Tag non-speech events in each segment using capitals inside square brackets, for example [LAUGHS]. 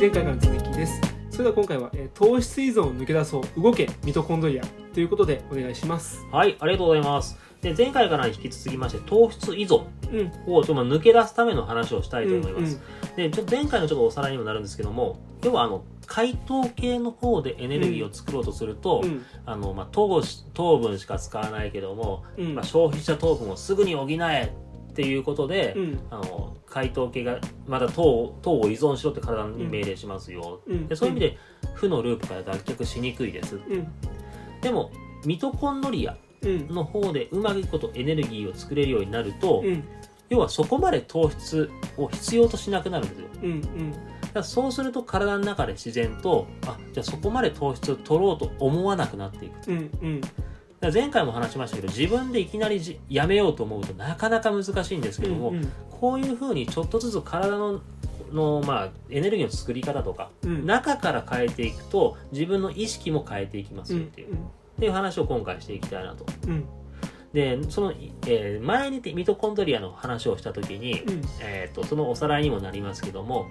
前回からの続きです。それでは今回は、えー糖質依存を抜け出そう動けミトコンドリアということでお願いします。はい、ありがとうございます。で、前回から引き続きまして、糖質依存。うん。をちょっとまあ抜け出すための話をしたいと思います。うんで、ちょっと前回のちょっとおさらいにもなるんですけども、要はあの、解糖系の方でエネルギーを作ろうとすると、うん。あの、まあ、糖し糖分しか使わないけども、うん。まあ、消費した糖分をすぐに補えっていうことで、うん。あの解糖系がまだ糖を糖を依存しろって体に命令しますよ、うん。でそういう意味で負のループから脱却しにくいです。うん。でもミトコンドリアうん。の方でうまくいくことエネルギーを作れるようになると、うん。要はそこまで糖質を必要としなくなるんですよ。うんうん。そうすると体の中で自然とあじゃあそこまで糖質を取ろうと思わなくなっていく。うんうん前回も話しましたけど自分でいきなりじやめようと思うとなかなか難しいんですけども、うんこういうふうにちょっとずつ体のの、まあ、エネルギーの作り方とか、うん。中から変えていくと自分の意識も変えていきますうんよっていう,、っていう話を今回していきたいなと。うん。でその、えー前にミトコンドリアの話をした時に、うん。えー、とそのおさらいにもなりますけども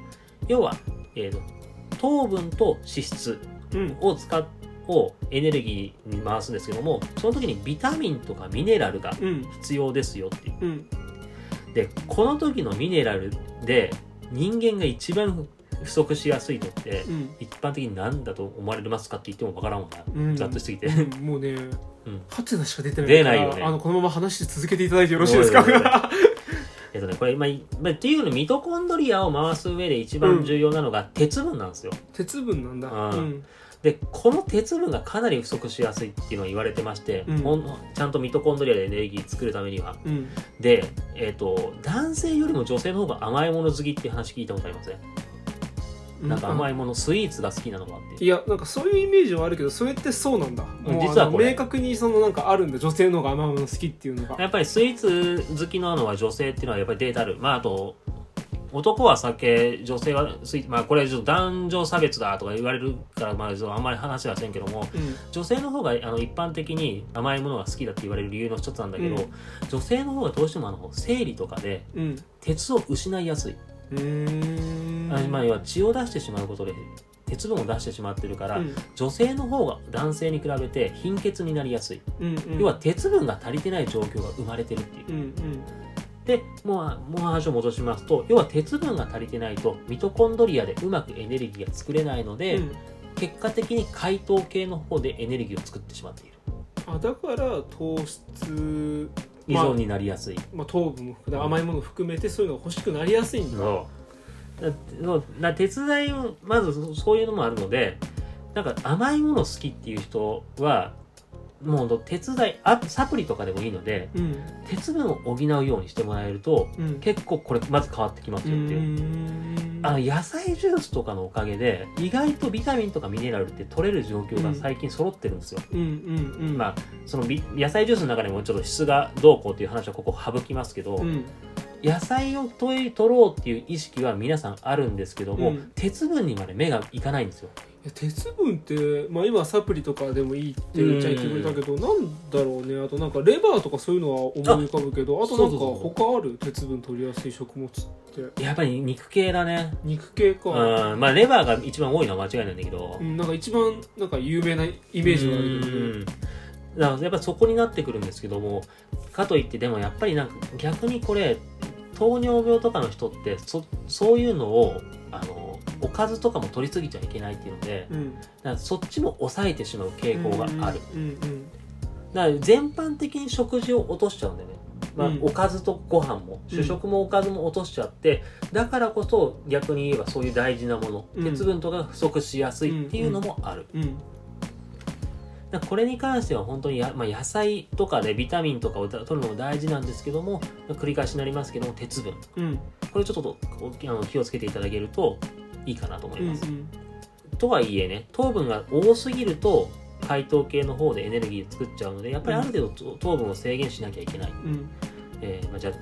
要は、えー、と糖分と脂質うん。を使っをエネルギーに回すんですけどもその時にビタミンとかミネラルがうん。必要ですよっていう。うん。でこの時のミネラルで人間が一番不足しやすいのってうん。一般的に何だと思われますかって言ってもわからんもんな、うん。ざっとしすぎて、うん。もうねうん。ハテナしか出てない出ないよね。あのこのまま話して続けていただいてよろしいですか？えっとねこれまあいまあっていうのミトコンドリアを回す上で一番重要なのが鉄分なんですよ、鉄分なんだ。うん。うんでこの鉄分がかなり不足しやすいっていうのが言われてまして、うん。ちゃんとミトコンドリアでエネルギー作るためには。うん。で、えっと男性よりも女性の方が甘いもの好きっていう話聞いたことありますね、なんか甘いいものスイーツが好きなのかって。いやなんかそういうイメージはあるけどそれってそうなんだ。実は明確にそのなんかあるんだ女性の方が甘いもの好きっていうのが。やっぱりスイーツ好きなのは女性っていうのはやっぱりデータある。まああと男は酒女性はスイーツまあこれちょっと男女差別だとか言われるから、まあ、あんまり話はせんけどもうん。女性の方があの一般的に甘いものが好きだって言われる理由の一つなんだけど、うん。女性の方がどうしてもあの生理とかでうん。鉄を失いやすい、うーん。あまあ、要は血を出してしまうことで鉄分を出してしまってるから、うん。女性の方が男性に比べて貧血になりやすい、うんうん。要は鉄分が足りてない状況が生まれてるっていう。うんうんでもうもう話を戻しますと要は鉄分が足りてないとミトコンドリアでうまくエネルギーが作れないので、うん。結果的に解糖系の方でエネルギーを作ってしまっている。あだから糖質依存になりやすい、まあ、糖分も含め甘いものを含めてそういうのが欲しくなりやすいんだ。そう。だ鉄剤をまずそそういうのもあるのでなんか甘いもの好きっていう人はもう鉄剤あサプリとかでもいいのでうん。鉄分を補うようにしてもらえるとうん。結構これまず変わってきますよっていう。あの野菜ジュースとかのおかげで意外とビタミンとかミネラルって取れる状況が最近揃ってるんですよ、まあそのビ野菜ジュースの中でもちょっと質がどうこうっていう話はここ省きますけど、うん。野菜を取り取ろうっていう意識は皆さんあるんですけども、うん。鉄分にまで目がいかないんですよ鉄分って、まあ、今サプリとかでもいいって言っちゃいけくれたけどなんだろうね。あとなんかレバーとかそういうのは思い浮かぶけどあとなんか他ある鉄分取りやすい食物って？やっぱり肉系だね。肉系か、うん。まあレバーが一番多いのは間違いないんだけど、うん、なんか一番なんか有名なイメージがあるうん。だからやっぱりそこになってくるんですけどもかといってでもやっぱりなんか逆にこれ糖尿病とかの人ってそそういうのをあのおかずとかも取りすぎちゃいけないっていうのでうんだからそっちも抑えてしまう傾向がある、うんうんだから全般的に食事を落としちゃうんだよね、まあうん。おかずとご飯も主食もおかずも落としちゃってだからこそ逆に言えばそういう大事なもの、うん。鉄分とかが不足しやすいっていうのもある、これに関しては本当にや、まあ、野菜とかでビタミンとかを取るのも大事なんですけども繰り返しになりますけども鉄分。うん。これちょっとおあの気をつけていただけるといいかなと思います、うんとはいえね糖分が多すぎると解糖系の方でエネルギー作っちゃうのでやっぱりある程度と糖分を制限しなきゃいけない、うん。えーまあ、じゃあ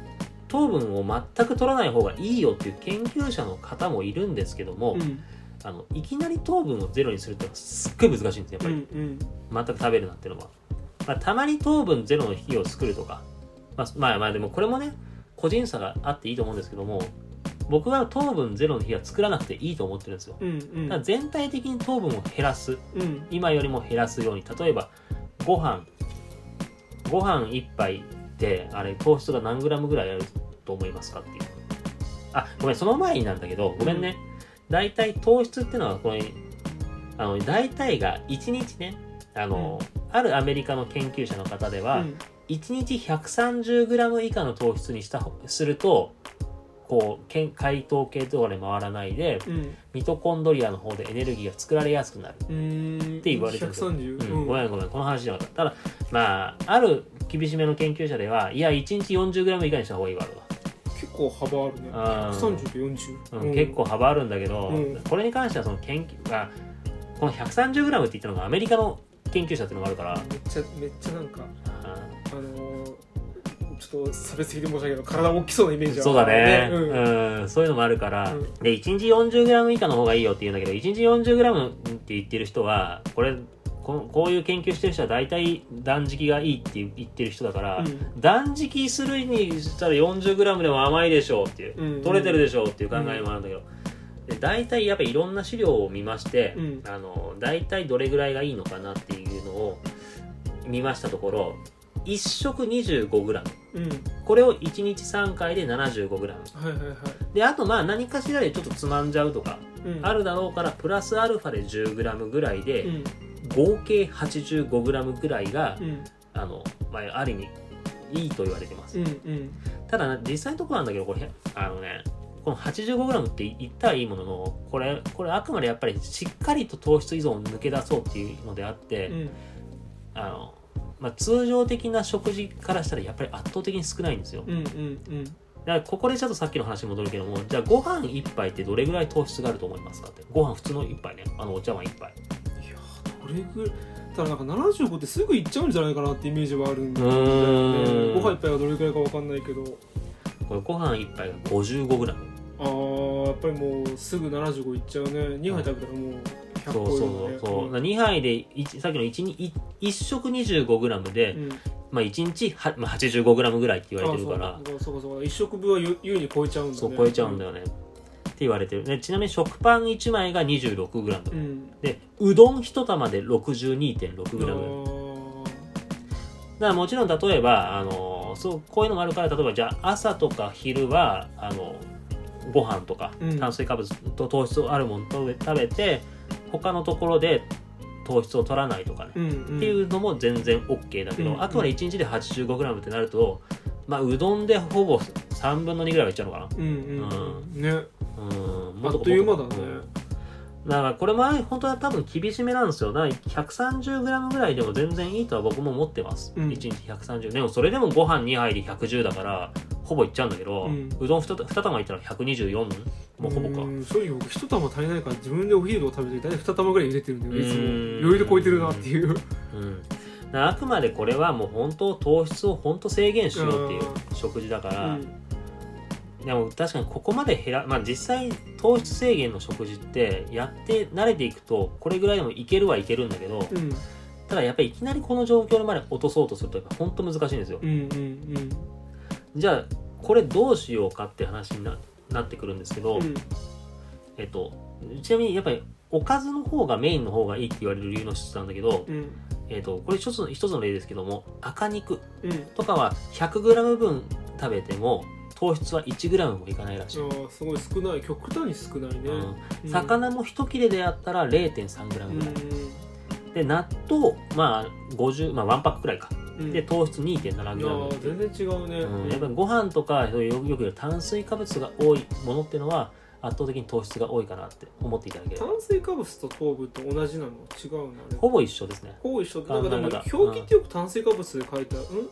糖分を全く取らない方がいいよっていう研究者の方もいるんですけども、うん。あのいきなり糖分をゼロにするってのはすっごい難しいんですよ。やっぱり、うん全く食べるなっていうのは、まあ、たまに糖分ゼロの日を作るとか、まあ、まあまあでもこれもね個人差があっていいと思うんですけども僕は糖分ゼロの日は作らなくていいと思ってるんですよ。うんうん。だから全体的に糖分を減らす。うん。今よりも減らすように例えばご飯。ご飯1杯ってあれ糖質が何グラムぐらいあると思いますかっていう。あごめんその前になんだけどごめんね、大体糖質っていうのはこれあの大体が1日ねあの、あるアメリカの研究者の方では、1日 130g 以下の糖質にしたするとこうけん解糖系とかで回らないでうん。うんミトコンドリアの方でエネルギーが作られやすくなる。って言われてるんですよ。130うん、ごめんごめんこの話じゃなかった。ただまあある厳しめの研究者ではいや1日 40g 以下にした方がいいわと。結構幅あるね。あー130と40うん結構幅あるんだけど、うん。これに関してはその研究がこの 130g って言ったのがアメリカの研究者っていうのがあるから、めっちゃめっちゃなんかああのーちょっと差別的で申し訳ないけど体大きそうなイメージは。そうだね、うん。うん、そういうのもあるから、うん。で1日 40g 以下の方がいいよって言うんだけど1日 40g って言ってる人はこれこのこういう研究してる人は大体断食がいいって言ってる人だから、うん。断食するにしたら 40g でも甘いでしょうっていう、うん。取れてるでしょうっていう考えもあるんだけど、で大体やっぱりいろんな資料を見まして、うん。あの大体どれぐらいがいいのかなっていうのを見ましたところ1食 25g うん。これを1日3回で 75g はいはいはい。であとまあ何かしらでちょっとつまんじゃうとかうん。あるだろうからプラスアルファで 10g ぐらいで、うん。合計 85g ぐらいが、うん。あのまあ、ある意味いいと言われてます、うんうん。ただ実際のところなんだけどこれあのねこの 85g って言ったらいいもののこれこれあくまでやっぱりしっかりと糖質依存を抜け出そうっていうのであって、うん。あのまあ、通常的な食事からしたらやっぱり圧倒的に少ないんですよ。うんうんうん。だからここでちょっとさっきの話に戻るけどもじゃあご飯1杯ってどれぐらい糖質があると思いますかって。ご飯普通の1杯ね。あのお茶碗1杯。いやーどれぐらいただなんか75ってすぐいっちゃうんじゃないかなってイメージはあるんだようーん。ねご飯一杯がどれくらいかわかんないけど。これご飯1杯が 55g あーやっぱりもうすぐ75いっちゃうね。2杯食べたらもう100そうそうそう。2杯で1さっきの 1, に1食 25g で、うん。まあ、1日は、まあ、85g ぐらいって言われてるから。あそうそう。そうそう一食分はゆ優に超えちゃうんだね。そう超えちゃうんだよね、って言われてる。でちなみに食パン1枚が 26g、うん。でうどん1玉で 62.6g だあー。からもちろん例えばあのそうこういうのもあるから例えばじゃあ朝とか昼はあのご飯とかうん。炭水化物と糖質あるもの食べ食べて他のところで糖質を取らないとかね、うんうん。っていうのも全然 OK だけど、うんあくまで1日で 85g ってなると、まあ、うどんでほぼ3分の2ぐらいはいっちゃうのかな。うんうんうん。ね。うん。あっという間だね。うんだからこれも本当は多分厳しめなんですよ。だから 130g ぐらいでも全然いいとは僕も思ってます、うん。1日130でもそれでもご飯2杯で110だからほぼいっちゃうんだけど、ううんどん 2, 2玉いったら124もうほぼか。うん正直僕一玉足りないから自分でお昼を食べて大体二玉ぐらい入れてるんだよ。いつも。うん余裕で超えてるなっていう。うん、あくまでこれはもう本当糖質を本当制限しようっていう食事だから、うんでも確かにここまで減らまあ実際糖質制限の食事ってやって慣れていくとこれぐらいでもいけるはいけるんだけどうん。ただやっぱりいきなりこの状況まで落とそうとするとやっぱ本当難しいんですよ。うんうんじゃあこれどうしようかって話にななってくるんですけど、うん。えっとちなみにやっぱりおかずの方がメインの方がいいって言われる理由の一つなんだけど、うん。えっとこれ一つの一つの例ですけども赤肉うん。とかは 100g 分食べても糖質は 1g もいかないらしい、あーすごい少ない。極端に少ないね。うん。うん。魚も一切れであったら 0.3g ぐらい、うん。で納豆まあ50まあ1パックくらいか。うん。で糖質 2.7g いやー全然違うね。うん、やっぱりご飯とかよよく言う炭水化物が多いものっていうのは圧倒的に糖質が多いかなって思っていただければ。炭水化物と糖分と同じなの？違うの？ほぼ一緒ですね。ほぼ一緒。なんかでも表記ってよく炭水化物で書いてあるうん？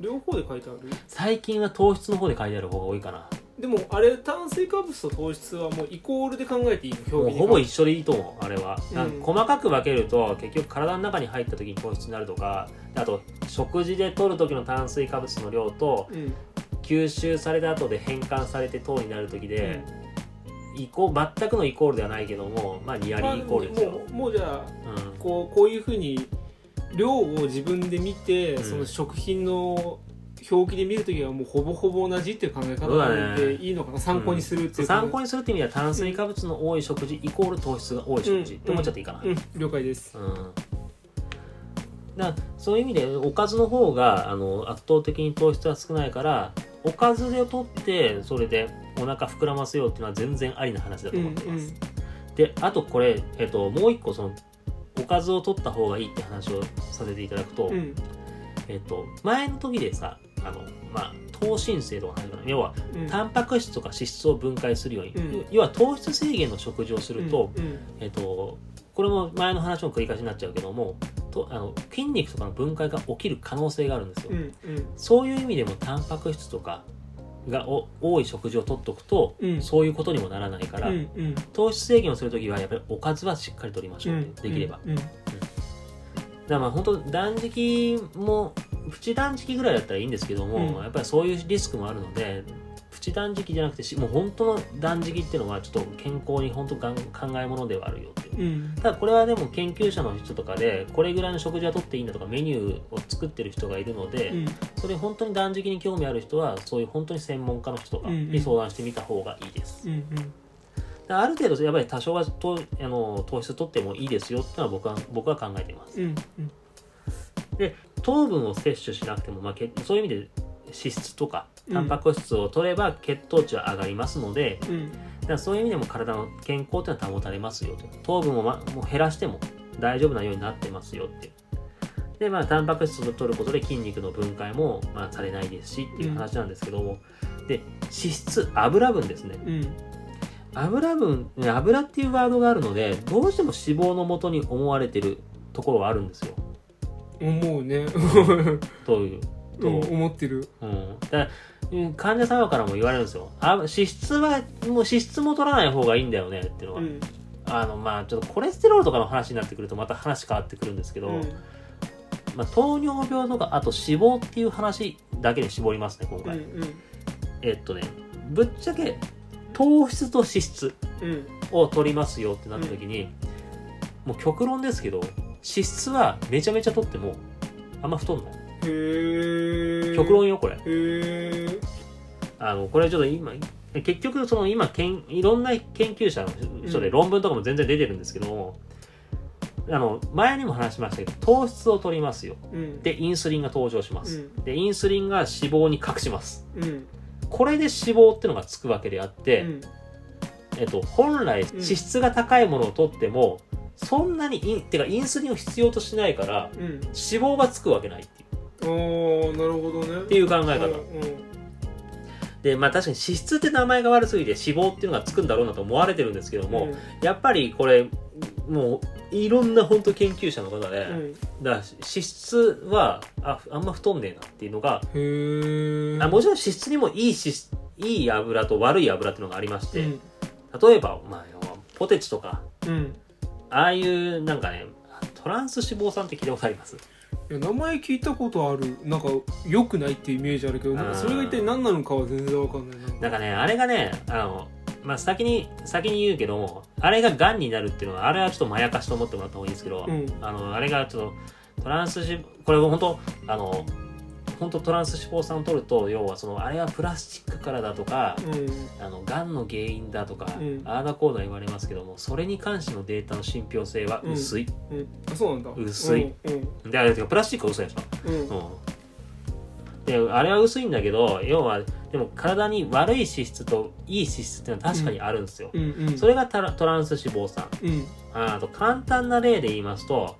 両方で書いてある？最近は糖質の方で書いてある方が多いかな。でもあれ炭水化物と糖質はもうイコールで考えていいの表記にほぼ一緒でいいと思うあれは、細かく分けると結局体の中に入った時に糖質になるとかあと食事で取る時の炭水化物の量とうん。吸収された後で変換されて糖になる時で、イコ全くのイコールではないけどもまあニアリーイコールですよ、もうもうじゃあうん。こうこういうふうに量を自分で見て、うん。その食品の表記で見るときはもうほぼほぼ同じっていう考え方でいいのかな、参考にするっていう参考にするって意味では炭水化物の多い食事イコール糖質が多い食事。って思っちゃっていいかな、うん。了解です。うん。だからそういう意味でおかずの方があの圧倒的に糖質は少ないからおかずで取ってそれでお腹膨らませようっていうのは全然ありな話だとうん思ってます、うん。であとこれ、えっと、もう一個そのおかずを取った方がいいって話をさせていただくと、うん。えっと、前の時でさあの、まあ、糖新生とか話かな要はうん。タンパク質とか脂質を分解するように、うん。要は糖質制限の食事をすると、うん。えっと、これも前の話の繰り返しになっちゃうけどもとあの筋肉とかの分解が起きる可能性があるんですよ、そういう意味でもタンパク質とかがお多い食事を取っとくと、うん。そういうことにもならないから、うんうん。糖質制限をするときはやっぱりおかずはしっかりとりましょうって、できれば、うんだからまあ本当断食もプチ断食ぐらいだったらいいんですけども、うん。やっぱりそういうリスクもあるのでプチ断食じゃなくてしもう本当の断食っていうのはちょっと健康に本当がん考えものではあるよっていう。うん。ただこれはでも研究者の人とかでこれぐらいの食事はとっていいんだとかメニューを作ってる人がいるので、うん。それ本当に断食に興味ある人はそういう本当に専門家の人とかに相談してみた方がいいです、うんある程度やっぱり多少はとあの糖質取ってもいいですよっていうのは僕は僕は考えています。うんうん。糖分を摂取しなくても、まあ、けそういう意味で脂質とかタンパク質を取れば血糖値は上がりますので、うん。だからそういう意味でも体の健康というのは保たれますよと。糖分を,、ま、もう減らしても大丈夫なようになってますよって。でまあタンパク質を取ることで筋肉の分解も、まあ、されないですしっていう話なんですけども、で脂質油分ですね。うん。油分ね油っていうワードがあるのでどうしても脂肪の元に思われてるところはあるんですよ。思うね。というと、うん思ってる。うん、だからうん患者様からも言われるんですよ。あ脂質はもう脂質も取らない方がいいんだよねっていうのは、うん。あのまあちょっとコレステロールとかの話になってくるとまた話変わってくるんですけど、うん。まあ、糖尿病とかあと脂肪っていう話だけに絞りますね今うん回、えっとねぶっちゃけ糖質と脂質うん。を取りますよってなった時に、もう極論ですけど脂質はめちゃめちゃ取ってもあんま太んない極論よこれあのこれちょっと今結局その今けんいろんな研究者の人で論文とかも全然出てるんですけども、あの前にも話しましたけど糖質を取りますよ。うん。でインスリンが登場します、うん。でインスリンが脂肪に隠します。うん。これで脂肪っていうのがつくわけであって、うん。えっと、本来脂質が高いものを取っても、そんなにインてかインスリンを必要としないからうん。脂肪がつくわけないっていう。ああなるほどね。っていう考え方、うんでまあ確かに脂質って名前が悪すぎて脂肪っていうのがつくんだろうなと思われてるんですけども、やっぱりこれもういろんな本当研究者の方で、うん。うんだ脂質はああんま太んねえなっていうのが、あもちろん脂質にもいい脂質いい油と悪い油っていうのがありまして、うん。例えば、まあ、ポテチとかうん。ああいうなんかねトランス脂肪酸って聞いたことあります？いや名前聞いたことある。なんか良くないっていうイメージあるけどなんかそれが一体何なのかは全然わかんないな。なんかねあれがねあのまあ先に先に言うけどもあれががんになるっていうのはあれはちょっとまやかしと思ってもらった方がいいんですけど、うん。あのあれがちょっとトランス脂これ本当あの本当トランス脂肪酸を取ると要はそのあれはプラスチックからだとか、うん。あのがんの原因だとか、うん。ああだこうだ言われますけどもそれに関してのデータの信憑性は薄い、うん。あそうなんだ。薄い。うん。であれプラスチックは薄いでしょ？うん。うん。うんであれは薄いんだけど要はでも体に悪い脂質といい脂質っていうのは確かにあるんですよ、うん。うん。それがトラトランス脂肪酸。うん。ああと簡単な例で言いますと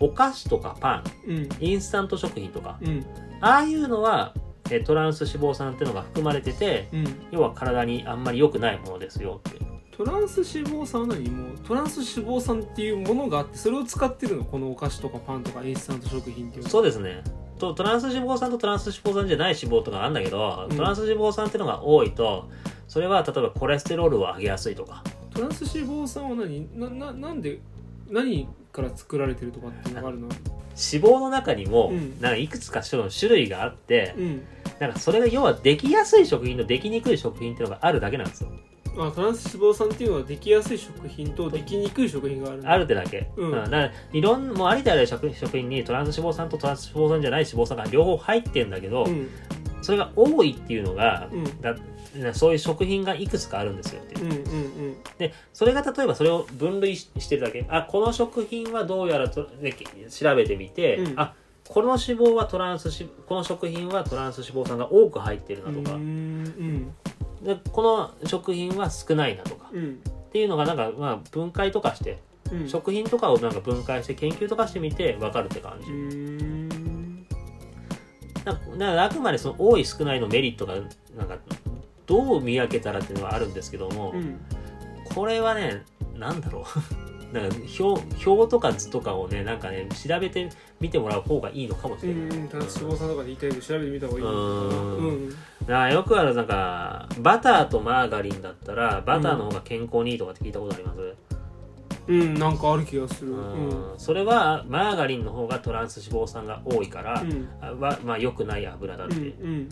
お菓子とかパン。うん。インスタント食品とか。うんああいうのはえトランス脂肪酸っていうのが含まれててうん。要は体にあんまり良くないものですよってトランス脂肪酸は何？もうトランス脂肪酸っていうものがあってそれを使ってるの？このお菓子とかパンとかインスタント食品っていうそうですね。とトランス脂肪酸とトランス脂肪酸じゃない脂肪とかあるんだけど、うん。トランス脂肪酸っていうのが多いとそれは例えばコレステロールを上げやすいとか。トランス脂肪酸は何？なななんで何から作られてるとかっていうのがあるの？脂肪の中にも、うん。なんかいくつか種類があって、うん。なんかそれが要はできやすい食品とできにくい食品っていうのがあるだけなんですよ。あトランス脂肪酸っていうのはできやすい食品とできにくい食品があるんだあるってだけ、うん。だからいろんもうありとあらゆる食食品にトランス脂肪酸とトランス脂肪酸じゃない脂肪酸が両方入ってんだけど、うん。それが多いっていうのが、うん。だそういう食品がいくつかあるんですよっていう。うんうんでそれが例えばそれを分類ししてるだけ。あこの食品はどうやらとで調べてみて、うん。あこの脂肪はトランス脂この食品はトランス脂肪酸が多く入ってるなとか。うんう、ん。でこの食品は少ないなとか。うん。っていうのがなんか、まあ、分解とかして、うん。食品とかをなんか分解して研究とかしてみて分かるって感じ、うん。だだからあくまでその多い少ないのメリットがなんかどう見分けたらっていうのはあるんですけども、うん。これはねなんだろう。[LAUGHS] なんか表表とか図とかをねなんかね調べてみてもらう方がいいのかもしうれない、んうん、ただ脂肪酸とかで言いたいけど調べてみた方がいい。のかなうん。うん。だからよくあるなんかバターとマーガリンだったらバターの方が健康にいいとかって聞いたことあります、うんなんかある気がする。ううん。んそれはマーガリンの方がトランス脂肪酸が多いから、うん。まあ良くない油だって、うん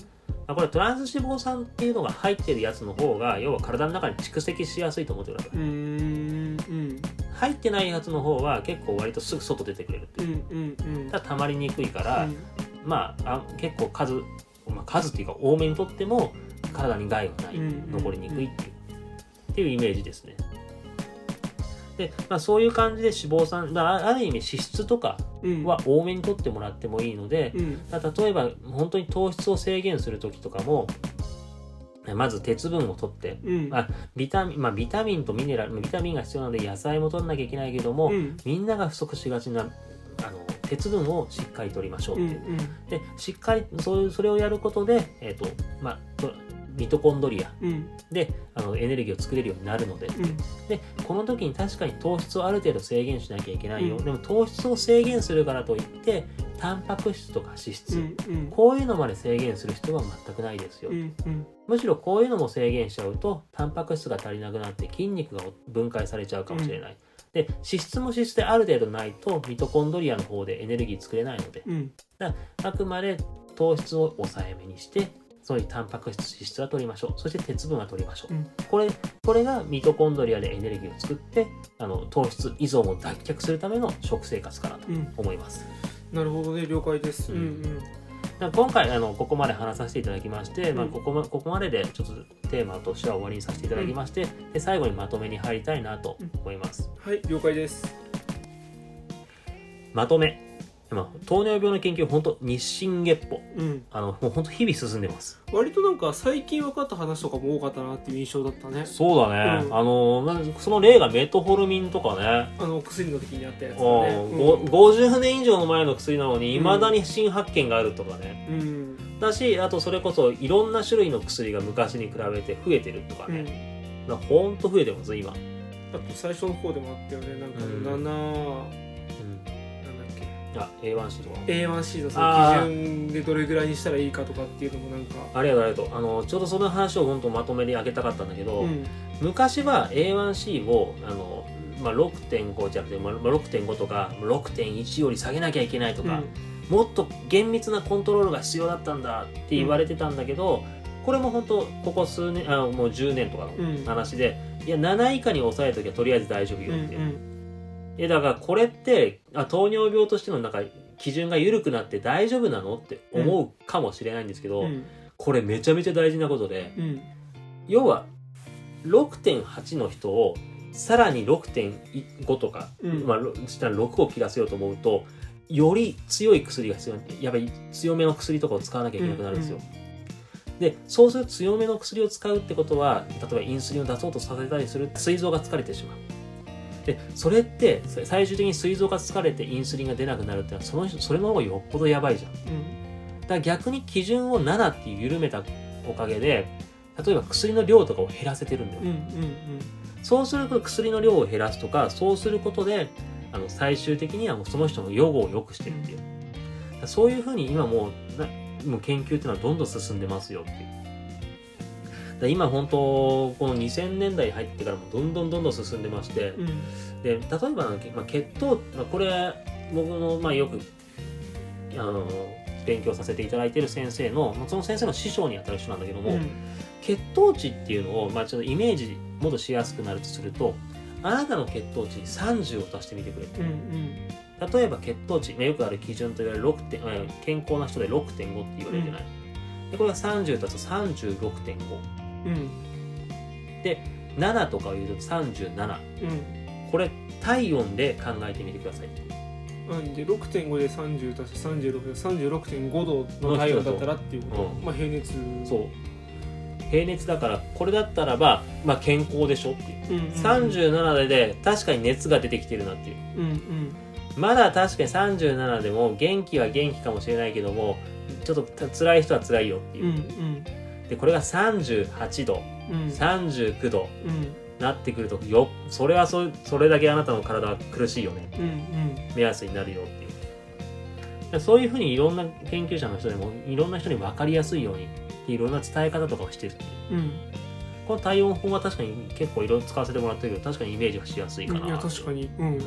これトランス脂肪酸っていうのが入ってるやつの方が要は体の中に蓄積しやすいと思ってください、うんうん。入ってないやつの方は結構割とすぐ外出てくれるってういう。んうんうん。ただ溜まりにくいから、まああ結構数、まあ、数っていうか多めにとっても体に害はない、うん。残りにくいっていう,、っていうイメージですねで、まあ、そういう感じで脂肪酸だからあある意味脂質とかうん。は多めにとってもらってもいいので、うん。例えば本当に糖質を制限する時とかもまず鉄分を取ってうん。あビタミン、まあ、ビタミンとミネラルビタミンが必要なので野菜も取らなきゃいけないけども、うん。みんなが不足しがちなあの鉄分をしっかり取りましょうって、う。んでしっかりそういうそれをやることで、えーとまあ、とミトコンドリア。うん。であのエネルギーを作れるようになるので。うん。でこの時に確かに糖質をある程度制限しなきゃいけないよ、うん。でも糖質を制限するからといってタンパク質とか脂質、こういうのまで制限する必要は全くないですよ、むしろこういうのも制限しちゃうとタンパク質が足りなくなって筋肉が分解されちゃうかもしれない、で脂質も脂質である程度ないとミトコンドリアの方でエネルギー作れないので。うん。あくまで糖質を抑えめにしてそういうタンパク質脂質は取りましょう。そして鉄分は取りましょう、うん。これこれがミトコンドリアでエネルギーを作ってあの糖質依存を脱却するための食生活かなとうん。思います、なるほどね。了解です。ううんん。だから今回あのここまで話させていただきまして、まあ、うんここまここまででちょっとテーマとしては終わりにさせていただきまして、で最後にまとめに入りたいなと思います、はい。了解です。まとめ、まあ、糖尿病の研究本当日進月歩。うん。あのもう本当日々進んでます。割となんか最近分かった話とかも多かったなっていう印象だったね。そうだね、うん。あのまあその例がメトホルミンとかね。あの薬の時にあったやつだうん。ねご50年以上の前の薬なのにいまだに新発見があるとかね、うん。だしあとそれこそいろんな種類の薬が昔に比べて増えてるとかうん。ね、だからほんと増えてます今、あと最初の方でもあったよね。なんかうん。7なんだうん、っけあ A1C とか A1C のその基準でどれぐらいにしたらいいかとかっていうのもなんか。ありがとうありがと。うあのちょうどその話を本当まとめであげたかったんだけど、うん。昔は A1C をあの、まあ、6.5じゃなくて、まあ、6.5とか6.1より下げなきゃいけないとか、もっと厳密なコントロールが必要だったんだって言われてたんだけど、これも本当ここ数年あもう10年とかうん。の話で、いや7以下に抑えときゃとりあえず大丈夫うんよって、いやだからこれってあ糖尿病としてのなんか基準が緩くなって大丈夫なのって思うかもしれないんですけど、うんこれめちゃめちゃ大事なことでうん要は6.8の人をさらに6.5とか、うんまあ、ろしたら6を切らせようと思うとより強い薬が必要やっぱり強めの薬とかを使わなきゃいけなくなるんですよ。でそうすると強めの薬を使うってことは例えばインスリンを出そうとさせたりする膵臓が疲れてしまう。でそれって最終的に膵臓が疲れてインスリンが出なくなるってのはそのそれの方がよっぽどやばいじゃん。だから逆に基準を7っていう緩めたおかげで例えば薬の量とかを減らせてるんだよ、うんうんそうすると薬の量を減らすとかそうすることであの最終的にはもうその人の予後を良くしてるっていう、そういうふうに今もうなもう研究っていうのはどんどん進んでますよっていう今本当この2000年代に入ってからもどんどんどんどん進んでまして、うんで例えばまあ、血糖、まあ、これ僕の、まあ、よくあの勉強させていただいている先生のまあその先生の師匠にあたる人なんだけども、うん。血糖値っていうのを、まあ、ちょっとイメージもっとしやすくなるとするとあなたの血糖値に30を足してみてくれうんうん。例えば血糖値、まあよくある基準と言われる6点あ健康な人で6.5って言われるじゃない、でこれが30だと36.5うん。7とかを言うと37うん。これ体温で考えてみてください。なんで6.5で30足して36で36.5度の体温だったらっていうこと、うん。まあ平熱。そう。平熱だからこれだったらば、まあ、健康でしょっていう。うんうん37で確かに熱が出てきてるなっていう。うんうん。まだ確かに37でも元気は元気かもしれないけどもちょっとた辛い人は辛いよっていう。う、んでこれが38度うん。うん39度うん。なってくるとよそれはそそれだけあなたの体は苦しいよね。うんうん。目安になるよっていう。でそういうふうにいろんな研究者の人でもいろんな人に分かりやすいようにいろんな伝え方とかをしてる。っていううん。この体温法は確かに結構いろいろ使わせてもらってるけど確かにイメージがしやすいかな、いや確かに。うん。うん。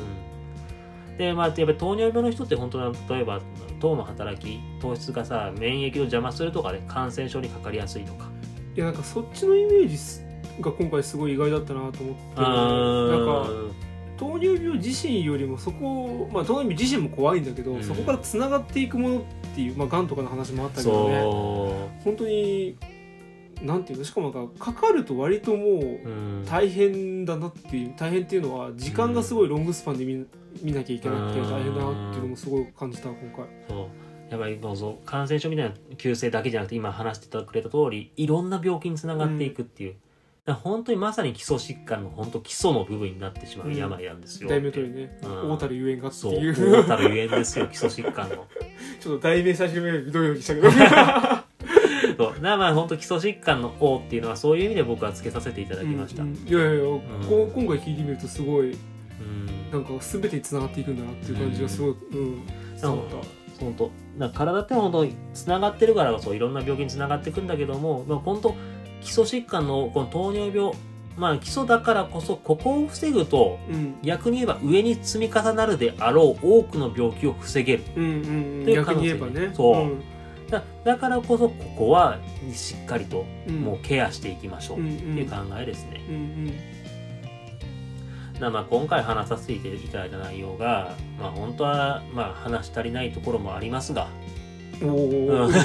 でまあやっぱり糖尿病の人って本当は例えば糖の働き糖質がさ免疫を邪魔するとかで感染症にかかりやすいとか。いやなんかそっちのイメージすが今回すごい意外だったなと思ってなんか糖尿病自身よりもそこまあ糖尿病自身も怖いんだけど、うん。そこからつながっていくものっていうまあがんとかの話もあったけどね。そ本当になんていうの？しかもなんかかかると割ともうう、うん、大変だなっていう大変っていうのは時間がすごいロングスパンで見,、見なきゃいけなくてうん大変だなっていうのもすごい感じた今回。そう。やっぱりもうそう感染症みたいな急性だけじゃなくて今話してくれた通りいろんな病気につながっていくっていう、だから本当にまさに基礎疾患の本当基礎の部分になってしまう病なんですよ、題名通りね。うん。大たるゆえんがってそう。いう大たるゆえんですよ基礎疾患の。[LAUGHS] ちょっと題名最初にどういうにしたけど。[LAUGHS] そう。だからまあ本当基礎疾患の「王っていうのはそういう意味で僕はつけさせていただきました、うんうん。いやいやう今回聞いてみるとすごいうんなんか全てにつながっていくんだなっていう感じがすごい、うん、伝わった。本当だから体って本当につながってるからこそいろんな病気につながっていくんだけども、まあ、本当基礎疾患のこの糖尿病まあ基礎だからこそここを防ぐとうん。逆に言えば上に積み重なるであろう多くの病気を防げる。うんうんうん。っていう可逆能性に言えばね。そう。ん。だだからこそここはしっかりとうん。もうケアしていきましょううんっていう考えですね、うんうんまあ今回話させていただいた内容が、まあ、本当はまあ話し足りないところもありますが、おうん、お取っ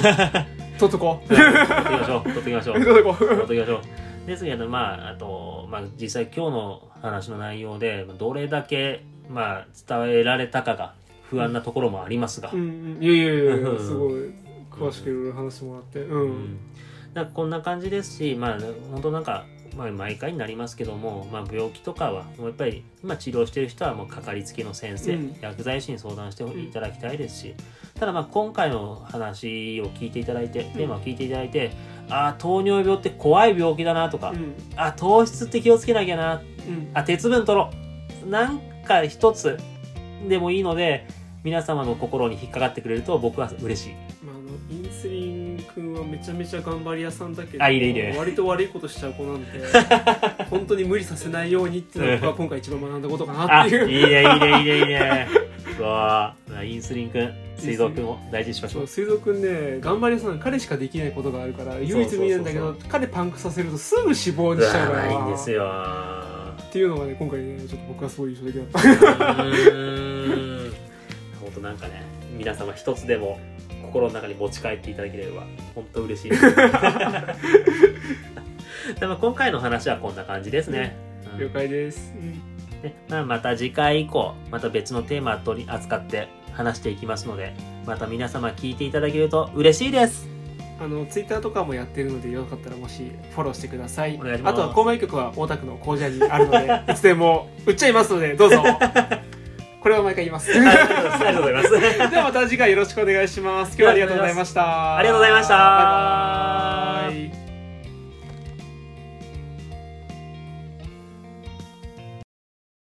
取っとこう。ときましょう取っときましょう。取っとこ取っときましょう。ですけどまああと、まあ、実際今日の話の内容でどれだけまあ伝えられたかが不安なところもありますが、ううんうん。いやいやいや [LAUGHS] すごい。詳しくいろいろ話してもらって。ううんん。なんかこんな感じですしまあ本当なんか、まあ、毎回になりますけども、まあ、病気とかはもうやっぱり今治療してる人はもうかかりつけの先生、うん。薬剤師に相談していただきたいですし、ただまあ今回の話を聞いていただいて、テーマを聞いていただいてああ糖尿病って怖い病気だなとか、うん。あ糖質って気をつけなきゃなうん。あ鉄分取ろう。なんか一つでもいいので皆様の心に引っかかってくれると僕は嬉しい。まあ、あのインスリン君はめちゃめちゃ頑張り屋さんだけどあいいねいいね割と悪いことしちゃう子なんで [LAUGHS] 本当に無理させないようにっていうのが僕は今回一番学んだことかなっていう。ねいいねいいねいいね。うわあインスリン君水道君を大事にしましょそうう水族くんね頑張り屋さん彼しかできないことがあるから唯一見えるんだけど彼パンクさせるとすぐ死亡にしちゃうから。いいんですよ。っていうのがね今回ねちょっと僕はすごい印象的だった。本当なんかね皆様一つでも心の中に持ち帰っていただければ本当嬉しいです。[LAUGHS] でも今回の話はこんな感じですね、うん。了解です、ねまあ、また次回以降また別のテーマを取り扱って話していきますのでまた皆様聞いていただけると嬉しいです。あのツイッターとかもやってるのでよかったらもしフォローしてください。あとは購買局は大田区の工場にあるのでいつでも売っちゃいますのでどうぞ [LAUGHS] これは毎回言います。でありがとうございます。はまた次回よろしくお願いします。今日はありがとうございました。ありがとうございました。バイバーイ